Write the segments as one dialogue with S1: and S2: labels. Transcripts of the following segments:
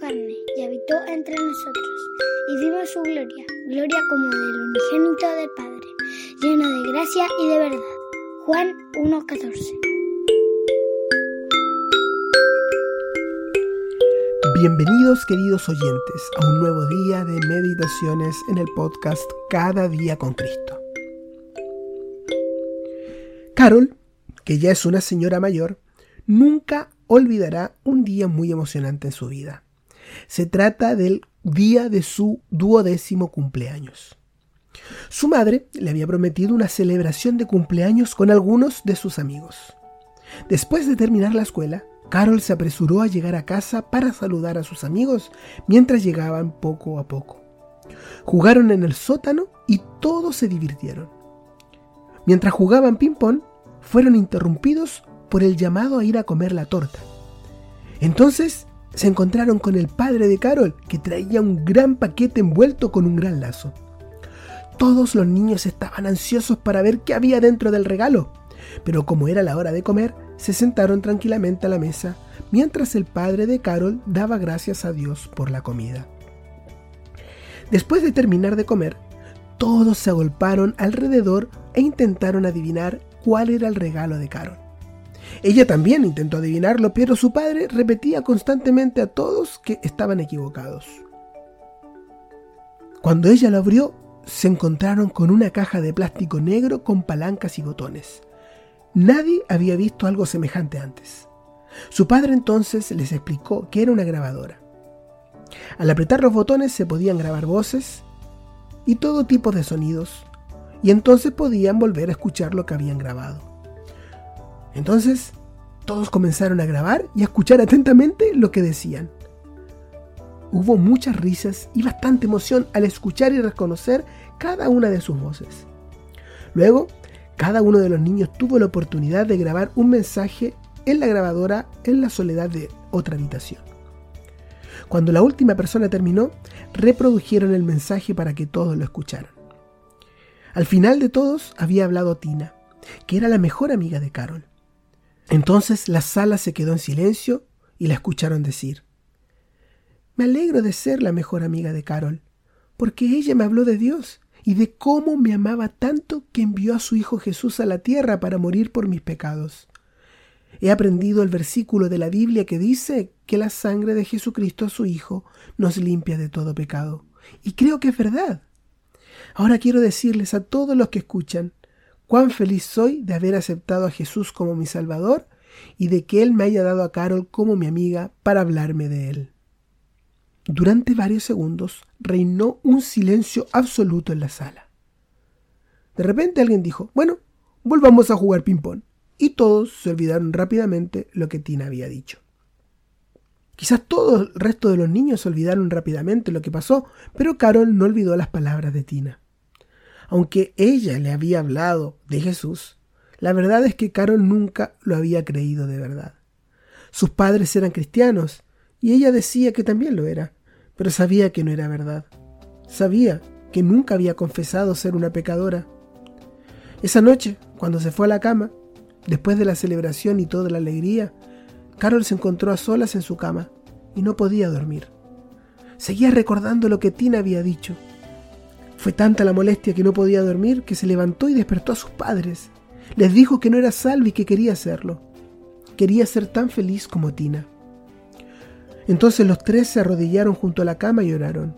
S1: carne y habitó entre nosotros, y vimos su gloria, gloria como del unigénito del Padre, lleno de gracia y de verdad. Juan 1.14
S2: Bienvenidos queridos oyentes a un nuevo día de meditaciones en el podcast Cada día con Cristo. Carol, que ya es una señora mayor, nunca olvidará un día muy emocionante en su vida. Se trata del día de su duodécimo cumpleaños. Su madre le había prometido una celebración de cumpleaños con algunos de sus amigos. Después de terminar la escuela, Carol se apresuró a llegar a casa para saludar a sus amigos mientras llegaban poco a poco. Jugaron en el sótano y todos se divirtieron. Mientras jugaban ping-pong, fueron interrumpidos por el llamado a ir a comer la torta. Entonces se encontraron con el padre de Carol, que traía un gran paquete envuelto con un gran lazo. Todos los niños estaban ansiosos para ver qué había dentro del regalo, pero como era la hora de comer, se sentaron tranquilamente a la mesa mientras el padre de Carol daba gracias a Dios por la comida. Después de terminar de comer, todos se agolparon alrededor e intentaron adivinar cuál era el regalo de Carol. Ella también intentó adivinarlo, pero su padre repetía constantemente a todos que estaban equivocados. Cuando ella lo abrió, se encontraron con una caja de plástico negro con palancas y botones. Nadie había visto algo semejante antes. Su padre entonces les explicó que era una grabadora. Al apretar los botones se podían grabar voces y todo tipo de sonidos, y entonces podían volver a escuchar lo que habían grabado. Entonces, todos comenzaron a grabar y a escuchar atentamente lo que decían. Hubo muchas risas y bastante emoción al escuchar y reconocer cada una de sus voces. Luego, cada uno de los niños tuvo la oportunidad de grabar un mensaje en la grabadora en la soledad de otra habitación. Cuando la última persona terminó, reprodujeron el mensaje para que todos lo escucharan. Al final de todos había hablado Tina, que era la mejor amiga de Carol. Entonces la sala se quedó en silencio y la escucharon decir, Me alegro de ser la mejor amiga de Carol, porque ella me habló de Dios y de cómo me amaba tanto que envió a su Hijo Jesús a la tierra para morir por mis pecados. He aprendido el versículo de la Biblia que dice que la sangre de Jesucristo, su Hijo, nos limpia de todo pecado. Y creo que es verdad. Ahora quiero decirles a todos los que escuchan cuán feliz soy de haber aceptado a Jesús como mi Salvador y de que Él me haya dado a Carol como mi amiga para hablarme de Él. Durante varios segundos reinó un silencio absoluto en la sala. De repente alguien dijo, bueno, volvamos a jugar ping-pong. Y todos se olvidaron rápidamente lo que Tina había dicho. Quizás todo el resto de los niños se olvidaron rápidamente lo que pasó, pero Carol no olvidó las palabras de Tina. Aunque ella le había hablado de Jesús, la verdad es que Carol nunca lo había creído de verdad. Sus padres eran cristianos y ella decía que también lo era, pero sabía que no era verdad. Sabía que nunca había confesado ser una pecadora. Esa noche, cuando se fue a la cama, después de la celebración y toda la alegría, Carol se encontró a solas en su cama y no podía dormir. Seguía recordando lo que Tina había dicho. Fue tanta la molestia que no podía dormir que se levantó y despertó a sus padres. Les dijo que no era salvo y que quería hacerlo. Quería ser tan feliz como Tina. Entonces los tres se arrodillaron junto a la cama y oraron.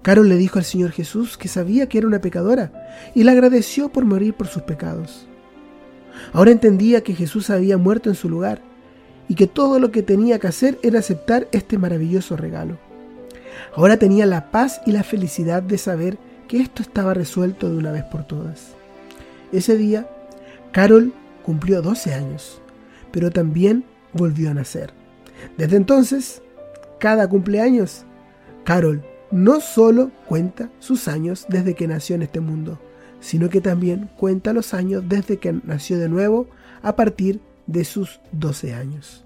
S2: Carol le dijo al Señor Jesús que sabía que era una pecadora y le agradeció por morir por sus pecados. Ahora entendía que Jesús había muerto en su lugar y que todo lo que tenía que hacer era aceptar este maravilloso regalo. Ahora tenía la paz y la felicidad de saber esto estaba resuelto de una vez por todas. Ese día, Carol cumplió 12 años, pero también volvió a nacer. Desde entonces, cada cumpleaños, Carol no solo cuenta sus años desde que nació en este mundo, sino que también cuenta los años desde que nació de nuevo a partir de sus 12 años.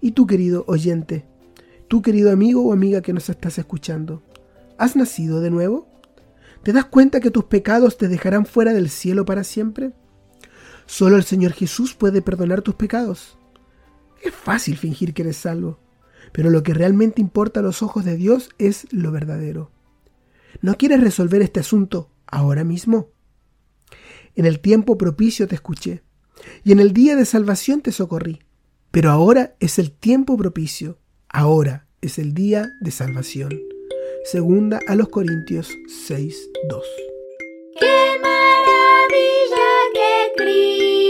S2: Y tú, querido oyente, tú, querido amigo o amiga que nos estás escuchando, ¿has nacido de nuevo? ¿Te das cuenta que tus pecados te dejarán fuera del cielo para siempre? Solo el Señor Jesús puede perdonar tus pecados. Es fácil fingir que eres salvo, pero lo que realmente importa a los ojos de Dios es lo verdadero. ¿No quieres resolver este asunto ahora mismo? En el tiempo propicio te escuché, y en el día de salvación te socorrí, pero ahora es el tiempo propicio, ahora es el día de salvación. Segunda a los Corintios 6.2. ¡Qué maravilla que Cristo!